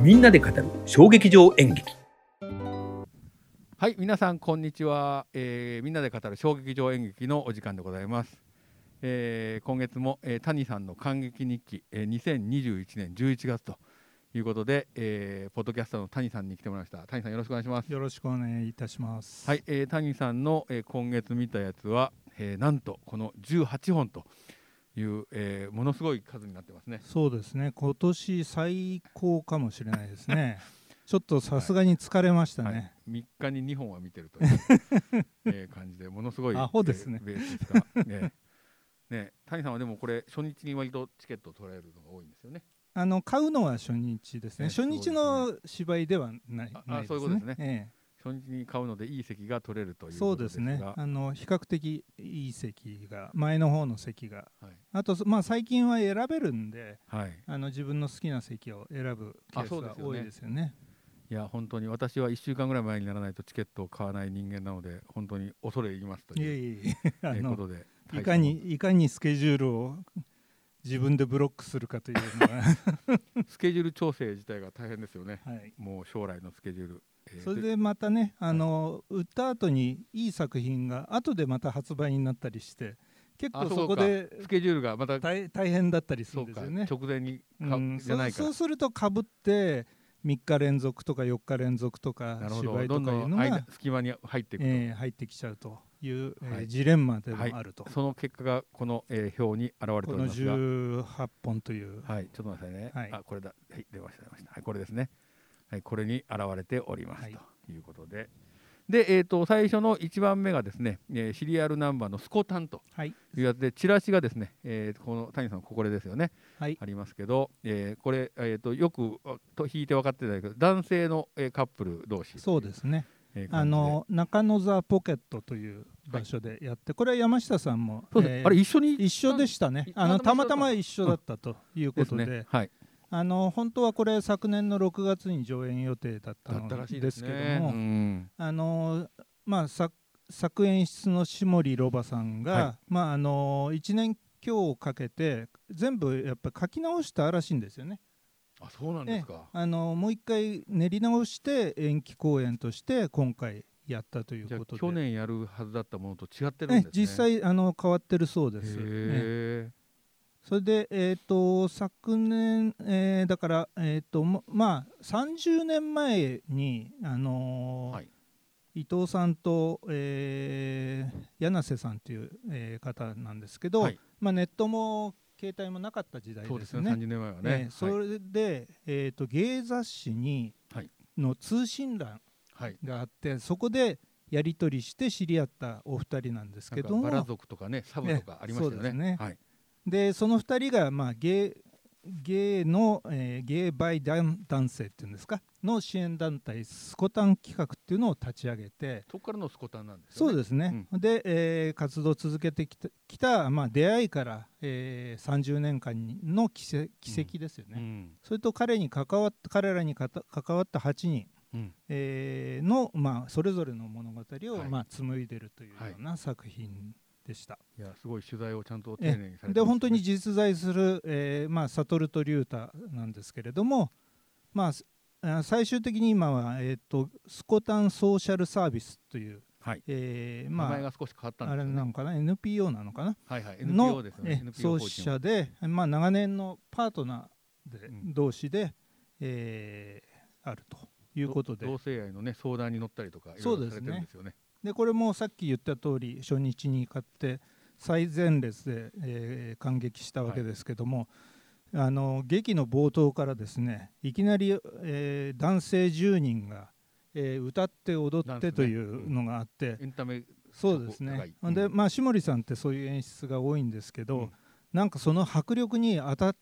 みんなで語る小劇場演劇。はい皆さんこんにちは、えー、みんなで語る小劇場演劇のお時間でございます、えー、今月も、えー、谷さんの感激日記、えー、2021年11月ということで、えー、ポッドキャスターの谷さんに来てもらいました。谷さんよろしくお願いします。よろしくお願いいたします。はい、えー、谷さんの、えー、今月見たやつは、えー、なんとこの18本という、えー、ものすごい数になってますね。そうですね。今年最高かもしれないですね。ちょっとさすがに疲れましたね、はい。はい、3日に2本は見てるという、えー、感じでものすごいアホですね、ベースが、ねね、谷さんはでもこれ初日に割とチケットを取られるのが多いんですよね。あの買うのは初日ですね、ね初日の芝居ではないあそういうことですね。え初日に買うのでいい席が取れるといえ、うそうですね。があの比較的いい席が前の方の席が。はい。あと、まあ、最近は選べるんではい、あの自分の好きな席を選ぶケースが多いですよね。いや本当に私は1週間ぐらい前にならないとチケットを買わない人間なので本当に恐れ入りますといいうこのとで。い。かにいかにスケジュールを自分でブロックするかというのが、スケジュール調整自体が大変ですよね。はい、もう将来のスケジュール、えーそれでまたねあの売った後にいい作品が後でまた発売になったりして結構あそこでスケジュールがまた大大変だったりするんですよね。直前にじゃないから。そうするとかぶって3日連続とか4日連続とか芝居とかいうんのが間、隙間に入っていくと、えー入ってきちゃうという、えーはい。ジレンマでもあると、その結果がこの、えー表に現れておこのりますが。18本という、はい、ちょっと待ってね。はい。あ、これだ。はい、出ました、出ました。はい、これですね。はい、これに現れております、はいということで。で、えっ、と、最初の一番目がですね、えーシリアルナンバーのスコタンとはいいうやつで、チラシがですね、えーこの谷さん、これですよね。はいありますけど、えーこれ、えっ、と、よくあと弾いて分かってないけど、男性の、えーカップル同士。そうですねえーあの中野座ポケットという場所でやって、これは山下さんも、えーあれ、一緒に。一緒でしたねいあのたまたたま一緒だったというでことですね。はい。あの本当はこれ昨年の6月に上演予定だったのだったらしいでですすけね。ども、うんあのまあ作作演出の下森ロバさんが、はまああの1年強かけて全部やっぱ書き直したらしいんですよね。あ、そうなんですか。あのもう一回練り直して延期公演として今回やったということで去年やるはずだったものと違ってるんえですね。実際あの変わってるそうです。ねへそれで、えー、と昨年、えーだから、えーとままあ、30年前に、あのーはい伊藤さんと、えー柳瀬さんという、えー方なんですけど、はいまあ、ネットも携帯もなかった時代え。そうでよね。ですすね。30年前はえねー。それで、えー、と芸雑誌に、はいの通信欄はい。があってそこでやり取りして知り合ったお二人なんですけどもバラ族とかね、サブとかありましたよね。そうですねはい。でその2人が、まあ、ゲイゲイの、えーゲイバイ男男性っていうんですか？の支援団体スコタン企画っていうのを立ち上げて。そこからのスコタンなんですよね。そうですね、で、えー活動を続けてきたきた、まあ、出会いから、えー30年間の奇跡奇跡ですよね、うん。それと彼に関わった彼らにかた関わった8人、うん。えーの、まあ、それぞれの物語を、はい。まあ、紡いでるというような作品でした。いや、すごい取材をちゃんと丁え寧にされてね本当に実在する、えーまあ、悟と龍太なんですけれども、まあ最終的に今は、えー、とスコタンソーシャルサービスという、はい。えー名まあ、前が少し変わったんあれですよね。なのかな？NPO なのかな？はいはい。の NPO ですよね。創始者で、まあ、長年のパートナーで、うん同士で、えーあるということで同性愛のね相談に乗ったりとかいろそいうろさですねでこれもさっき言った通り初日に買って最前列で、えー感激したわけですけども、あの劇の冒頭からですねいきなり、えー男性10人が、えー歌って踊ってというのがあって、エンタメそうですね。高いほん。で、うんまあ下森さんってそういう演出が多いんですけど、うん。なんかその迫力に当たっ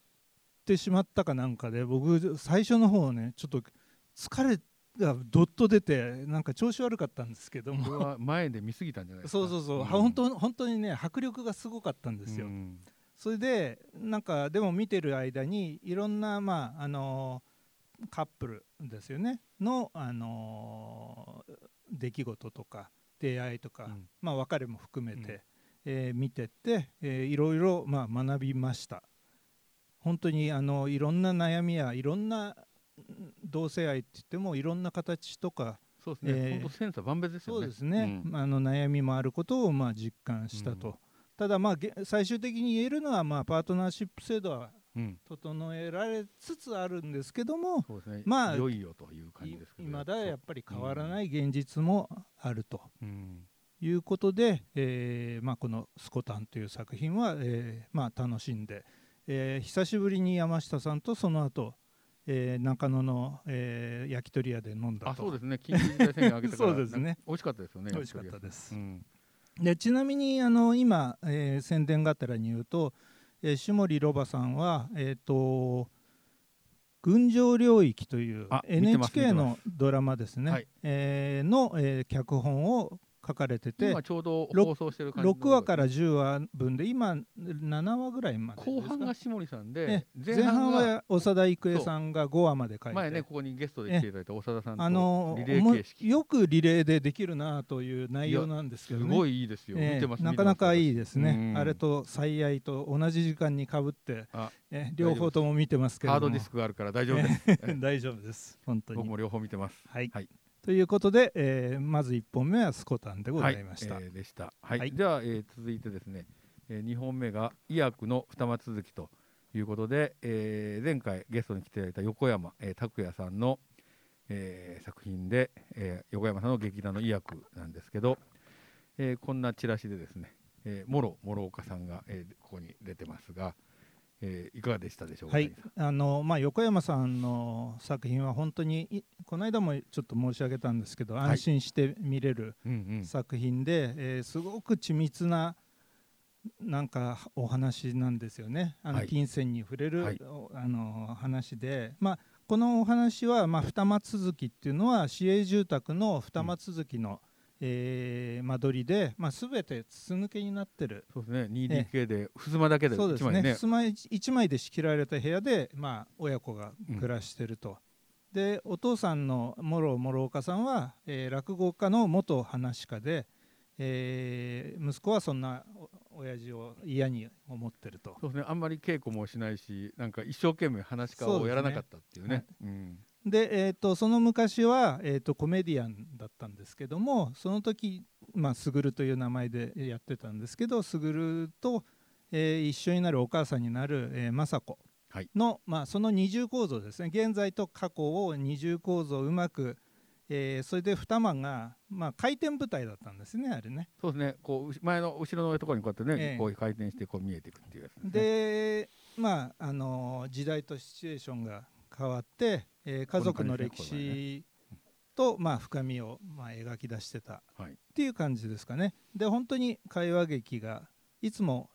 てしまったかなんかで僕最初の方ねちょっと疲れがどっと出てなんか調子悪かったんですけども。前で見すぎたんじゃないですか？そうそうそう、ん。は本当本当にね迫力がすごかったんですよ。うん。それでなんかでも見てる間にいろんなまああのーカップルですよね。のあのー出来事とか出会いとか、うん。まあ別れも含めて、うん。えー見てって、えーいろいろまあ学びました。本当にあのいろんな悩みやいろんな同性愛って言ってもいろんな形とかそうですね、えーセンサー万別ですよね。そうですね、うん。あの悩みもあることをまあ実感したと、うん。ただまあげ最終的に言えるのはまあパートナーシップ制度はうん。整えられつつあるんですけどもね。まあいよいよという感じですけど。いまだやっぱり変わらない現実もあると。うん。いうことで、えーまあ、この「スコタン」という作品は、えーまあ、楽しんで、えー久しぶりに山下さんとその後、えー中野の、えー焼き鳥屋で飲んだと。あそうですね。緊急事態宣言上げてから。そうですね。美味しかったですよね美味しかったです。う。ん。でちなみにあの今、えー宣伝がてらに言うと、えー、下森ロバさんは、えー、と群青領域という NHK のドラマですね、はい。えーの、えー脚本を書かれてて今ちょうどろ放送してる感じの。6話から10話分で今7話ぐらいまでですか？後半が下森さんでね前半がは長田郁恵さんが5話まで書いて。前ねここにゲストで来ていただいた長田さんとあのリレーも形式。よくリレーでできるなという内容なんですけどね。すごいいいですよ、ええ見てますなかなかいいですね、うん。あれと最愛と同じ時間にかぶってあえ両方とも見てますけれども。ハードディスクがあるから大丈夫です、大丈夫です。本当に。僕も両方見てます。はい、はいということで、えーまず1本目はスコタンでございました、はいえーでした。はい。はいでは、えー続いてですね、え2本目が医薬の二間続きということで、えー前回ゲストに来ていただいた横山、えー拓也さんの、えー作品で、えー横山さんの劇団の医薬なんですけど、えーこんなチラシでですね、えー、諸諸岡さんが、えーここに出てますが、えーいかがでしたでしょうか？はい。あのまあ、横山さんの作品は本当にいこの間もちょっと申し上げたんですけど、い。安心して見れるうんうん。作品で、えーすごく緻密ななんかお話なんですよね。あのはい。金銭に触れる、はい。おあの話で、まあ、このお話は、まあ、二間続きっていうのは市営住宅の二間続きの、えー間取りで、まあ、全て筒抜けになってる。そうですね。2DK で襖だけでそうですね。ね。襖一一枚で仕切られた部屋で、まあ、親子が暮らしてると、でお父さんの諸諸岡さんは、えー落語家の元話家で、えー息子はそんなお親父を嫌に思ってると。そうですね、あんまり稽古もしないし、なんか一生懸命話し家をやらなかったっていうね。うんで、えー、とその昔は、えー、とコメディアンだったんですけどもその時まあ卓という名前でやってたんですけど卓と、えー一緒になるお母さんになる、えー雅子はいの、まあ、その二重構造ですね現在と過去を二重構造をうまく、えーそれで二間が、まあ、回転舞台だったんですねあれね。そうですね、こう前の後ろのところにこうやってね、ええこう回転してこう見えていくっていうやつですね。でまああの時代とシチュエーションが変わって、えー家族の歴史と、まあ、深みを、まあ、描き出してたはいっていう感じですかねで本当に会話劇がいつも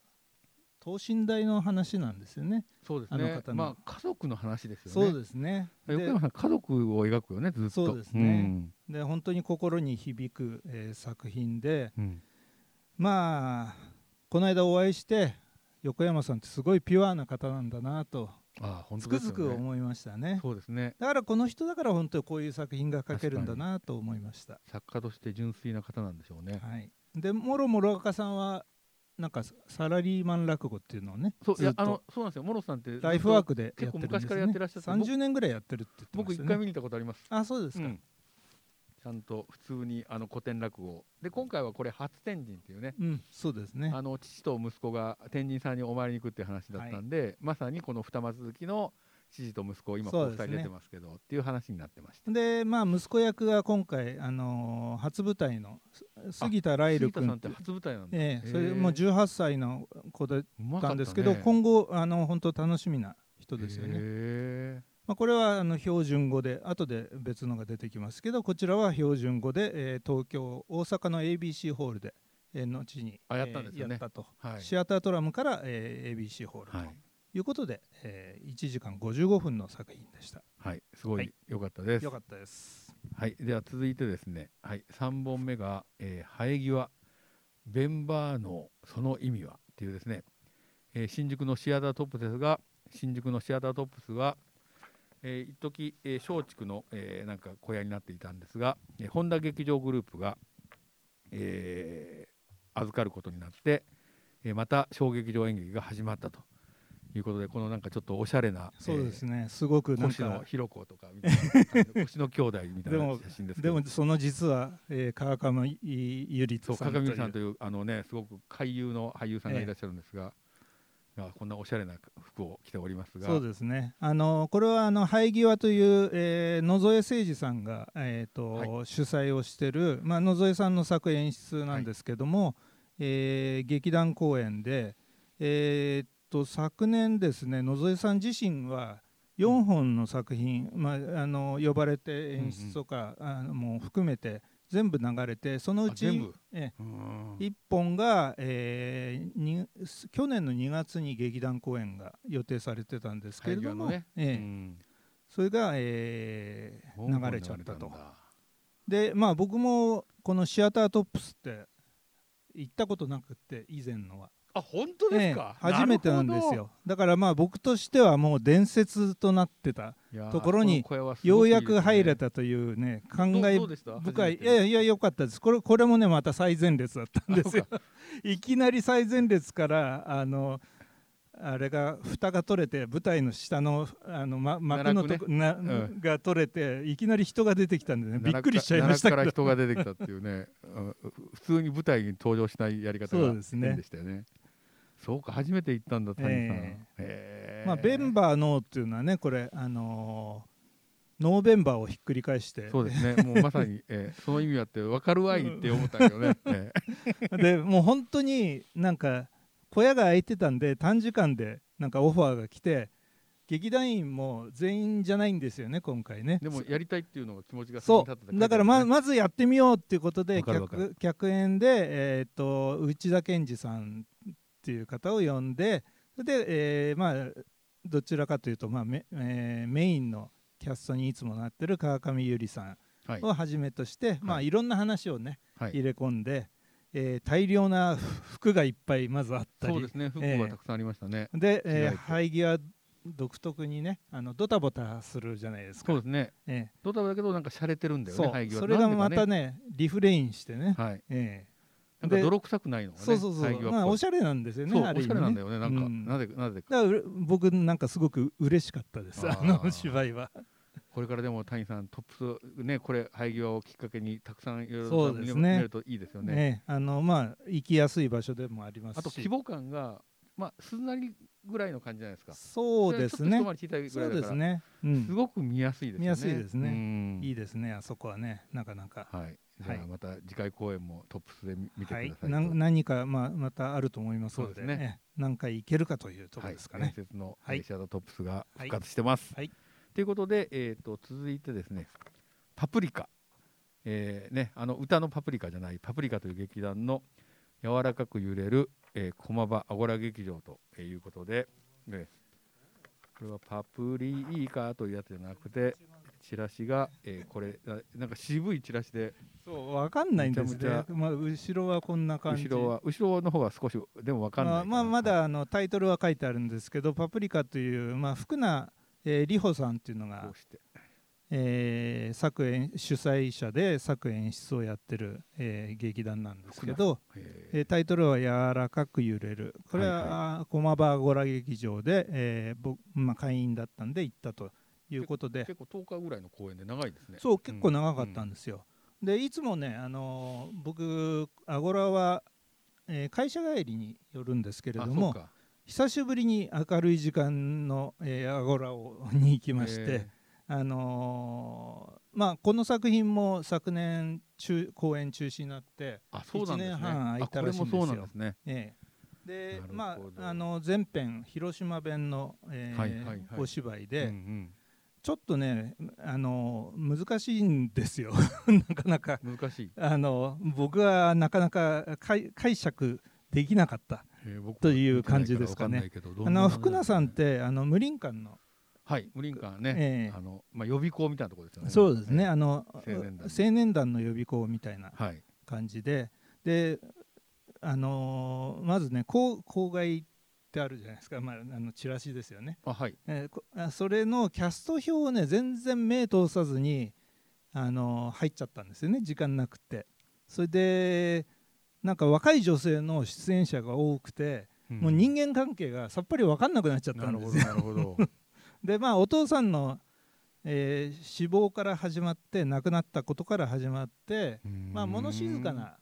等身大の話なんですよねそうですねあの方。のまあ家族の話ですよね。そうですねで横山さん家族を描くよねずっと。そうですねで本当に心に響く、えー作品でうん。うんまあこの間お会いして横山さんってすごいピュアな方なんだなとああ本つく。づく思いましたねそうですね。だからこの人だから本当にこういう作品が書けるんだなと思いました。作家として純粋な方なんでしょうね。はい、でもろもろ赤さんはなんかサラリーマン落語っていうのをねそういやあのそうなんですよ。モロさんってライフワークでやって結構るんです、ね、昔からやってらっしゃって僕30年ぐらいやってるって言ってましたね僕一回見に行ったことあります。あそうですか、うんちゃんと普通にあの古典落語。で今回はこれ初天神っていうね。うんそうですね。あの父と息子が天神さんにお参りに行くっていう話だったんで、まさにこの二間続きの父と息子今こう二人出てますけどっていう話になってました。でまあ息子役が今回、あのー初舞台のす杉田ライル杉田さんって初舞台なんだ。ええそれもう18歳の子だったんですけど、ね。今後あの本当楽しみな人ですよね。へまあ、これはあの標準語で後で別のが出てきますけどこちらは標準語で、えー東京大阪の ABC ホールで、えー後にあやったんですよね。えーやったと、ーはい。シアタートラムから、えー ABC ホールとはい。いうことで、えー1時間55分の作品でした。はい、すごはい。い良かったです。よかったです。はい、では続いてですね、はい、3本目が、えー、生え際。ベンバーのその意味はっていうですね、えー新宿のシアタートップですが新宿のシアタートップスは、えー、一時、えー松竹の、えーなんか小屋になっていたんですが、えー本田劇場グループが、えー預かることになって、えーまた小劇場演劇が始まったということでこのなんかちょっとおしゃれなそうですね、すごくなん星野かひろ子とかみたいな星野兄弟みたいなでも写真ですけど。でもその実は、えー、川上ゆりさんという。鏡さんというあのねすごく俳優の俳優さんがいらっしゃるんですが、いやこんなおしゃれな服を着ておりますが。そうですね。あのこれはあの生え際という、えー野添誠二さんが、えーとは主催をしてる、まあ、野添さんの作演出なんですけども、えー劇団公演で、えーと昨年ですね野添さん自身は4本の作品、まあ、あの呼ばれて演出とか、あのもう含めて全部流れてそのうちえうーん。1本が、えーに去年の2月に劇団公演が予定されてたんですけれども、ね。えそれが、えー流れちゃったと。でまあ僕もこのシアタートップスって行ったことなくって以前のは、あ本当ですか、ええ初めてなんですよ。だからまあ僕としてはもう伝説となってたところにようやごく入れたというね感慨深いいやいや良かったです。これこれもねまた最前列だったんですよ。あ いきなり最前列からあのあれが蓋が取れて舞台の下のあの、ま、幕のとこ、なん。が取れていきなり人が出てきたんでね。びっくりしちゃいましたけど。から人が出てきたっていうね。うん普通に舞台に登場しないやり方がそうですね。変でしたよねそうか初めて行ったんだ谷さん、えへーまあ、ベンバーノーっていうのはねこれあのーノーベンバーをひっくり返して。そうですね。もうまさに、えーその意味あって分かるわいって思ったけどね、えでもう本当になんか小屋が空いてたんで短時間でなんかオファーが来て劇団員も全員じゃないんですよね今回ね。ーでもやりたいっていうのが気持ちがそう。だからままずやってみようっていうことで客客演で、えー、と内田健二さんっていう方を呼んでそれで、えーまあどちらかというと、まあメえーメインのキャストにいつもなってる川上ゆりさんはい。をはじめとして、まあ、はいいろんな話をねはい。入れ込んで、えー大量な服がいっぱいまずあったり。そうですね。服ええがたくさんありましたね、で、えー着替生え際独特にねあのドタボタするじゃないですか。そうですね。えドタバだけどなんか洒落てるんだよねそれがまたねリフレインしてね、はい。ええでなんか泥臭くないのがねそうそうそう、まあ、おしゃれなんですよねおしゃれなんだよねなんか、うん。なぜなぜか僕なんかすごく嬉しかったですあの芝居は。これからでも谷さんトップスねこれ生え際をきっかけにたくさんいろいろ見れるといいですよね。ねあのまあ行きやすい場所でもありますし。あと規模感がまあすんなりぐらいの感じじゃないですか。そうですね。ちょっと一回り小さいぐそらいうだからですね、うん。すごく見やすいですよね。見やすいですね。うん。いいですねあそこはねなかなか。はいじゃはいあまた次回公演もトップスで見見てくださはいいと、な何か、まあ、またあると思いますのでそうですね。ええ何回行けるかというところですかね。はい、伝説のシャドートップスが復活してます。はい。ということで、えー、と続いてですね「パプリカ」えーね、あの歌の「パプリカ」じゃない「パプリカ」という劇団の柔らかく揺れる、えー、駒場アゴラ劇場ということで、ねこれはパプリカというやつじゃなくてチラシが、えーこれあなんか渋いチラシで。そうわかんないんですね。まあ、後ろはこんな感じ。後ろは後ろの方が少しでもわかんない。まあ、まあまだあのタイトルは書いてあるんですけど「パプリカ」という、まあ、福名、えー、里穂さんっていうのがえー作演主催者で作演出をやってる、えー劇団なんですけど、ええータイトルは「柔らかく揺れる」これはいは駒場アゴラ劇場で、えー僕まあ、会員だったんで行ったということで。ー結構10日ぐらいの公演で長いですね。そう結構長かったんですよ。でいつもね、あのー僕アゴラは、えー会社帰りに寄るんですけれあども久しぶりに明るい時間の、えーアゴラをに行きまして、えあのーまあ、この作品も昨年中公演中止になって、あそうなんですね。一年半空いたらしいんですよ。あこれもそうなんですね。ええ。まああの前編広島弁の、えーはいはいはい。お芝居で、うんうんちょっとねあの難しいんですよ。なかなか。難しい。あの僕はなかなか解解釈できなかった。という感じですかね。あの福名さんってあの無林館の、はい無林館ね、ええ。あのまあ予備校みたいなところですよね。そうですね、ええ。あの青年団の。予備校みたいなはい。感じで。であのーまずね校校外ってあるじゃないですか、まあ、あのチラシですよね、あはい。えーそれのキャスト表をね全然目通さずに、あのー入っちゃったんですよね。時間なくって。それでなんか若い女性の出演者が多くてもう人間関係がさっぱり分かんなくなっちゃったんですよ。なるほどなるほど。でまあお父さんの、えー死亡から始まって亡くなったことから始まって、まあ物静かな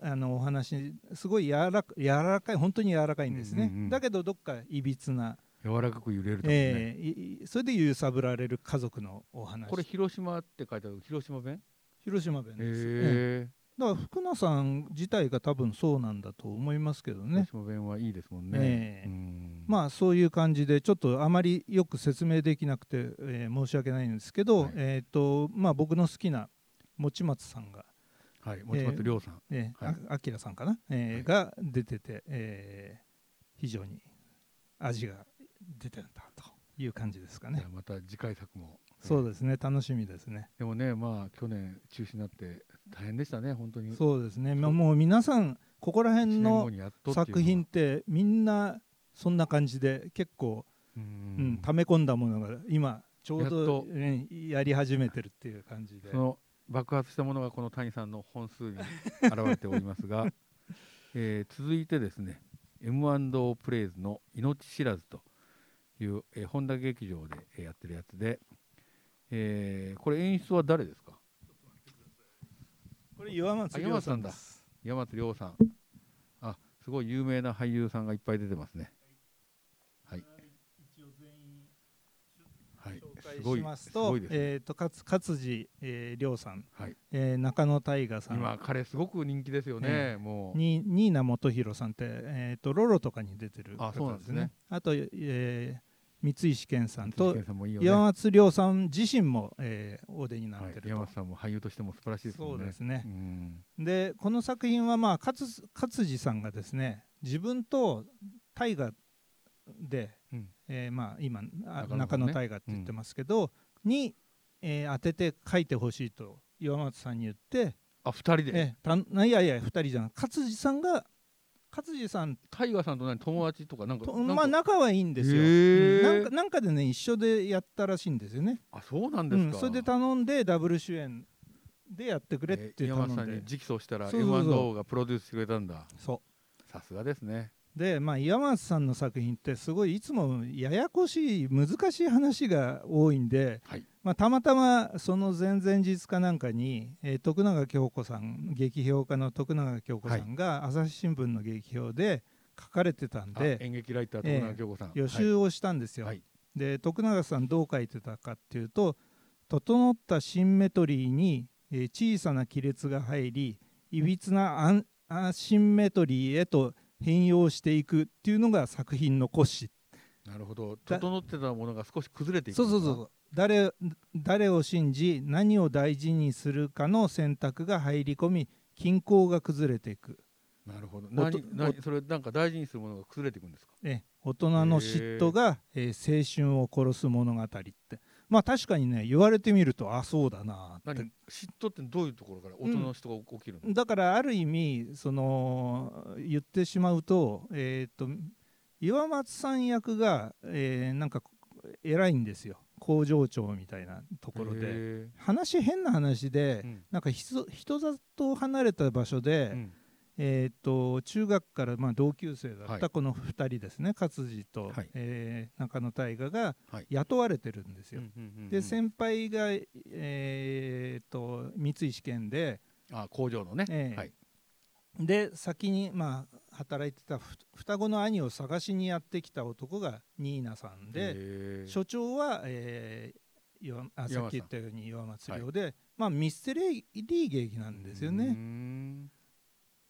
あのお話すごい柔らか柔らかい本当に柔らかいんですね、うんうんうん。だけどどっかいびつな、柔らかく揺れるとかね、えーいそれで揺さぶられる家族のお話。これ広島って書いてある広島弁？広島弁へです、え。ええ。だから福名さん自体が多分そうなんだと思いますけどね。広島弁はいいですもんね、ええ。うん。まあそういう感じでちょっとあまりよく説明できなくて、えー申し訳ないんですけど、はい。えっ、とまあ僕の好きな持松さんが、はい持松亮さん、えーはい。ああきらさんかな、えーはい。が出てて、えー非常に味が出てるんだという感じですかね。また次回作も。そうですね楽しみですね。でもねまあ去年中止になって大変でしたね本当に。そうですね。まあもう皆さんここら辺の作品ってみんなそんな感じで結構、ううんん溜め込んだものが今ちょうどと、ねやり始めてるっていう感じで。そ。の爆発したものがこの谷さんの本数に現れておりますが、えー続いてですね M&O プレイズの「命知らず」という、えー本田劇場でえーやってるやつで、えーこれ演出は誰ですか？これ岩松あ亮さんです。山松亮さん。あすごい有名な俳優さんがいっぱい出てますねはいはい紹介しますとすすね。えっ、と勝勝地、えー、亮さん、はい。えー中野大河さん、今彼すごく人気ですよね、えもう。に新名元弘さんって、えー、とロロとかに出てるあそうなんですね。あと、えー三石健さん松と健さんもいいよね。岩松亮さん自身も、えーお出になってると、はい、山本さんも俳優としても素晴らしいですね。そうですね。うん。でこの作品はまあ勝勝地さんがですね自分と大河で、うん。えーまあ、今あ中野大河って言ってますけど、に、えー当てて書いてほしいと岩松さんに言って、あ、二人で？えーたいやいや2人じゃん勝地さんが勝地さんタイガーさんと何？友達とかなんか。まあ仲はいいんですよ、なんかなんかでね一緒でやったらしいんですよね、あ、そうなんですか。うん、それで頼んでダブル主演でやってくれってえー頼んで、山本さんに直訴したら M&O がプロデュースしてくれたんだ。そう。さすがですね。でまあ岩松さんの作品ってすごいいつもややこしい難しい話が多いんで、はいまあ、たまたまその前々日かなんかに、えー徳永京子さん劇評家の徳永京子さんが朝日新聞の劇評で書かれてたんあで、演劇ライターええ徳永京子さん。予習をしたんですよ。はいで徳永さんどう書いてたかっていうと整ったシンメトリーに、えー小さな亀裂が入りいびつなアンアシンメトリーへと変容していくっていうのが作品の骨子なるほど。だ整ってたものが少し崩れていく。そうそうそう。誰誰を信じ何を大事にするかの選択が入り込み均衡が崩れていくなるほど。何、何、それなんか大事にするものが崩れていくんですか？え大人の嫉妬が、えー青春を殺す物語ってまあ確かにね言われてみるとあそうだなって。何、嫉妬ってどういうところから大人の人が起きるの？だからある意味その言ってしまうと,、えー、と岩松さん役が、えーなんか偉いんですよ。工場長みたいなところで。へ話変な話で、ーうん。なんか人人里離れた場所で、うんえー、と中学からまあ同級生だっはい。たこの2人ですね、勝地と、はい。えー中野大河がはい。雇われてるんですよ。で先輩が、えー、と三井試験で、あ工場のね、ええ。はい、で先に、まあ、働いてたふ双子の兄を探しにやってきた男がニーナさんで所長は、えー岩あさっき言ったように岩松亮で、まあ、ミステリー劇なんですよね。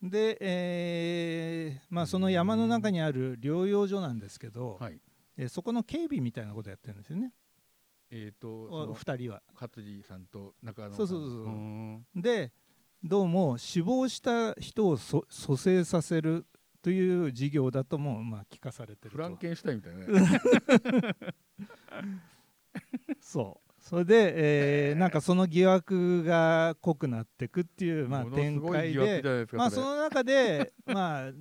んで、えーまあ、その山の中にある療養所なんですけど、はい。えーそこの警備みたいなことやってるんですよね。えっ、とおその二人は。勝地さんと中野さん。そうそうそうそう。でどうも死亡した人をそ蘇生させるという事業だともまあ聞かされてると。フランケンシュタインみたいなね。そうそれで、えーなんかその疑惑が濃くなっていくっていう、まあ、展開でまあその中で まあ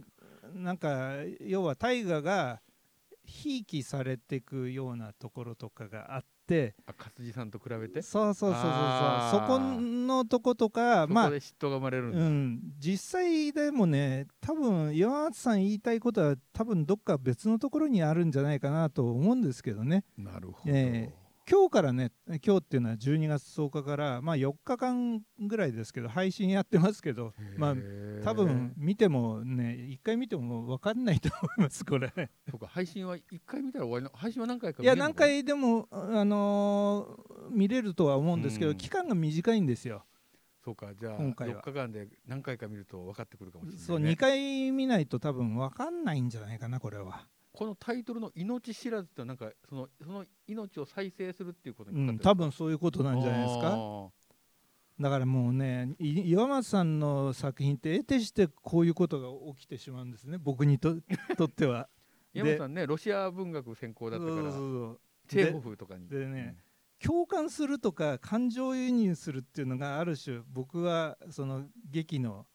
なんか要は大河がひいきされていくようなところとかがあっててあ勝地さんと比べて？そうそうそうそうそう。そこのとことかまあ嫉妬が生まれるうん、実際でもね多分岩松さん言いたいことは多分どっか別のところにあるんじゃないかなと思うんですけどね。なるほど、え今日からね今日っていうのは12月10日から、まあ、4日間ぐらいですけど配信やってますけどまあ多分見てもね1回見ても分かんないと思いますこれ。そうか配信は一回見たら終わりの配信は何回かいや何回でも、あのー見れるとは思うんですけど、うん。期間が短いんですよ。そうかじゃあ今回は。4日間で何回か見ると分かってくるかもしれない、ね、そう2回見ないと多分分かんないんじゃないかなこれは。このタイトルの「命知らず」ってなんかそのその命を再生するっていうことうん、にかか？ってる多分そういうことなんじゃないですあかー。だからもうねい岩松さんの作品って得てしてこういうことが起きてしまうんですね僕にと とっては。山本さんねロシア文学専攻だったからチェーホフとかに。でね共感するとか感情移入するっていうのがある種僕はその劇の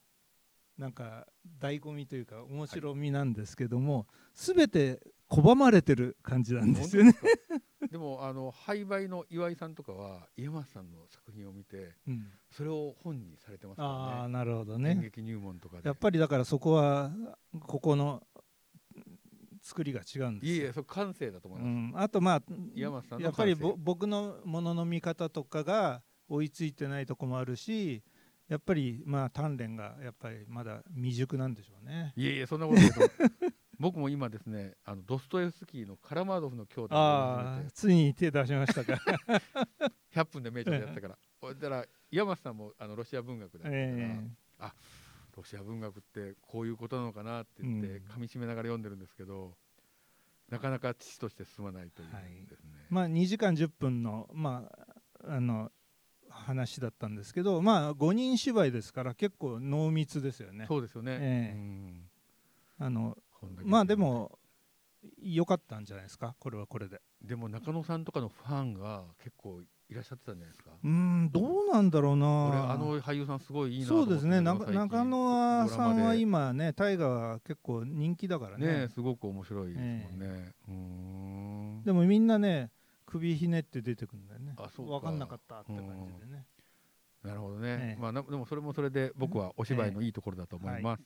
なんか醍醐味というか面白みなんですけども、全て拒まれてる感じなんですよね。でもあの廃売の岩井さんとかは岩松さんの作品を見てうん。それを本にされてますあからね。あなるほど演ね。劇入門とかで。やっぱりだからそこはここの作りが違うんですよ。いえそれ感性だと思いうます、ん、あとまあ岩松さんのやっぱりぼ僕のものの見方とかが追いついてないとこもあるしやっぱりまあ鍛錬がやっぱりまだ未熟なんでしょうね。いえいえそんなことないと 僕も今ですねあのドストエフスキーの「カラマードフの兄弟」をああついに手出しましたか。100分で名著でやったからだから岩松さんもあのロシア文学だったから、えロシア文学ってこういうことなのかなって言ってうん噛み締めながら読んでるんですけど、なかなか父として進まないというはいですね、まあ2時間10分のまああの話だったんですけどまあ5人芝居ですから結構濃密ですよね。そうですよね、ええ。うん。あのまあでも良かったんじゃないですか？これはこれで。でも中野さんとかのファンが結構いらっしゃってたんじゃないですか？うーんどうなんだろうな。俺あの俳優さんすごいいいなと思ってそうですね。中野さんは今ね大河は結構人気だからね。ねすごく面白いですもんね、うーん。でもみんなね首ひねって出てくるんだあそうか。分かんなかったって感じでね。なるほどね、ええまあなでもそれもそれで僕はお芝居のいいところだと思います、